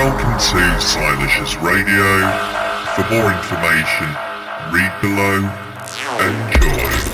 Welcome to Silashes Radio. For more information, read below. Enjoy.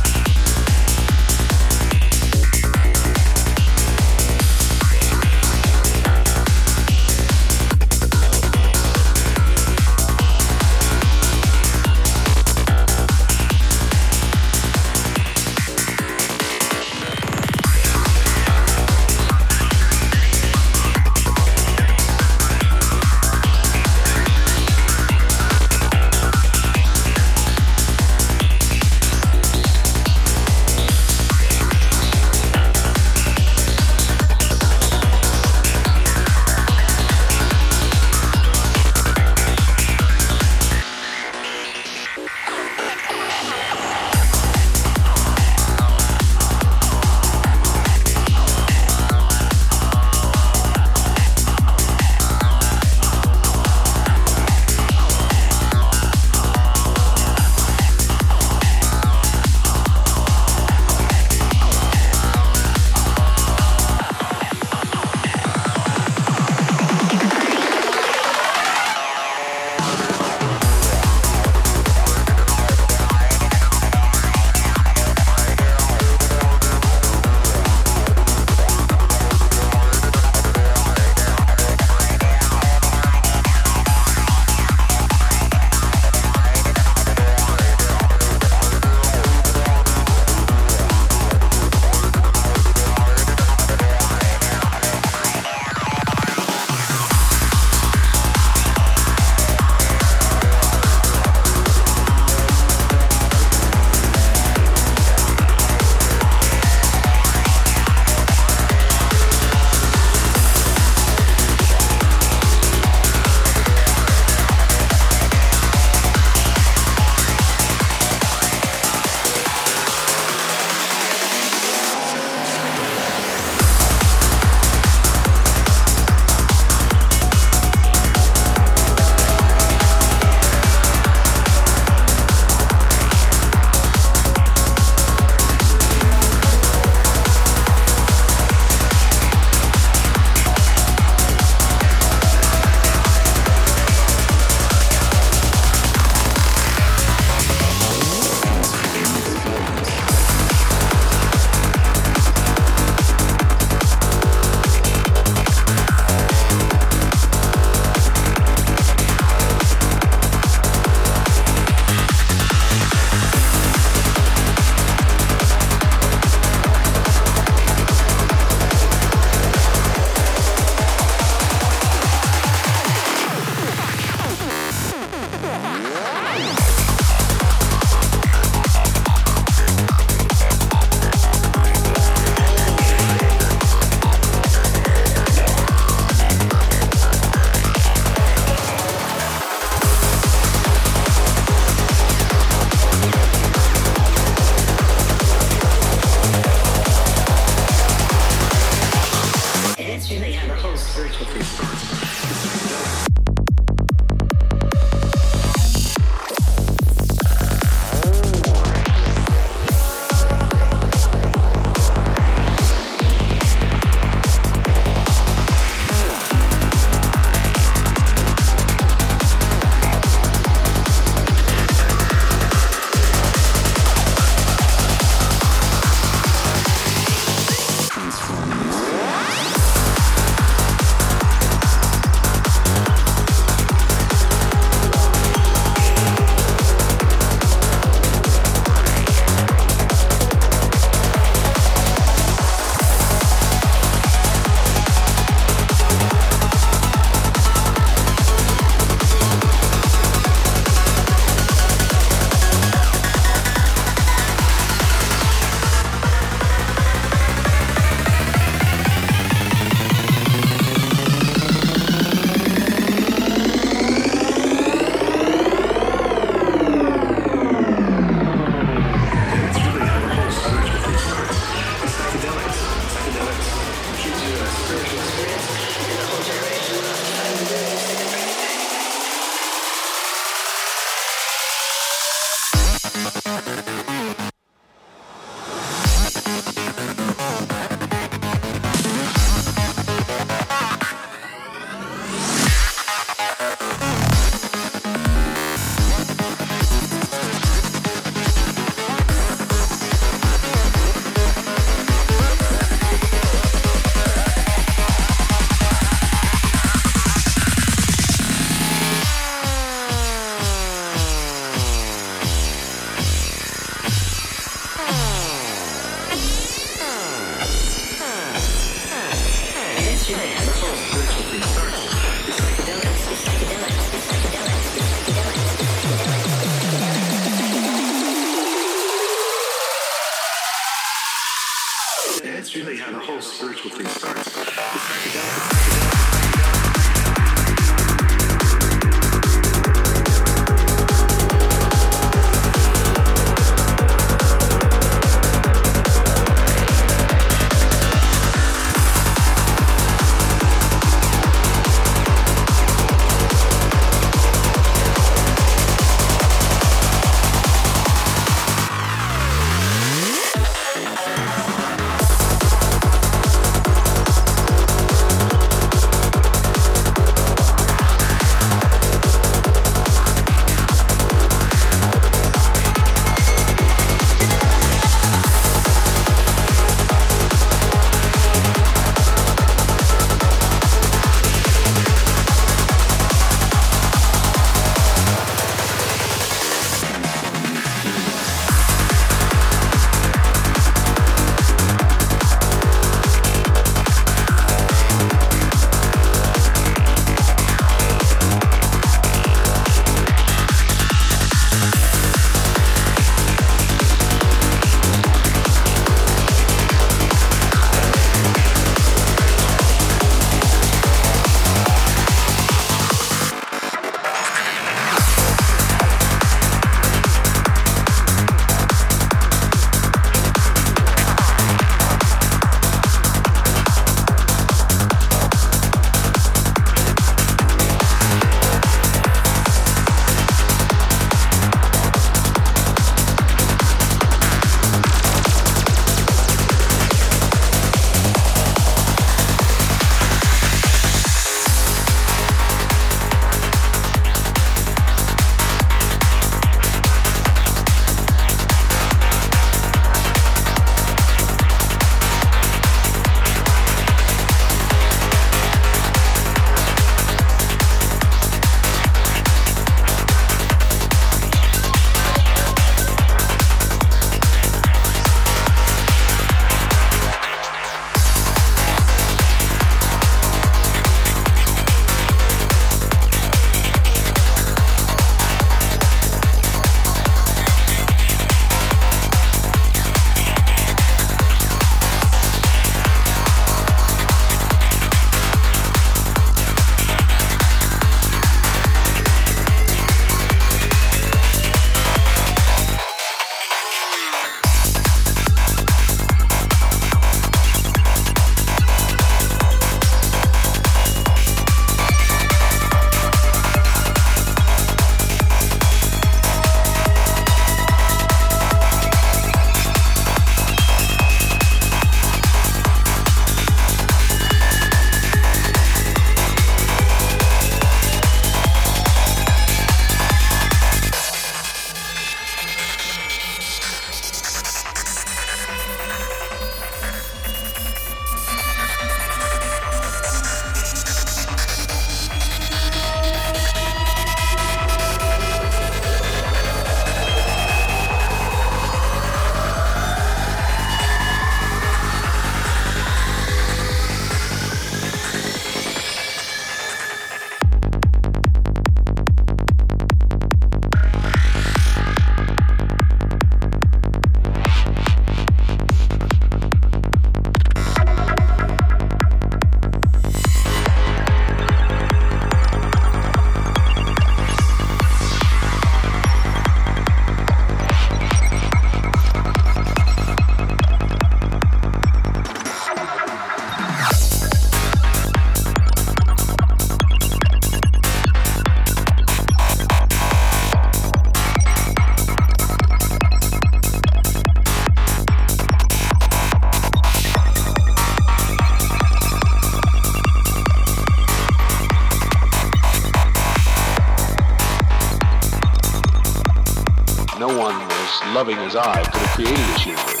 Loving as I could have created this universe.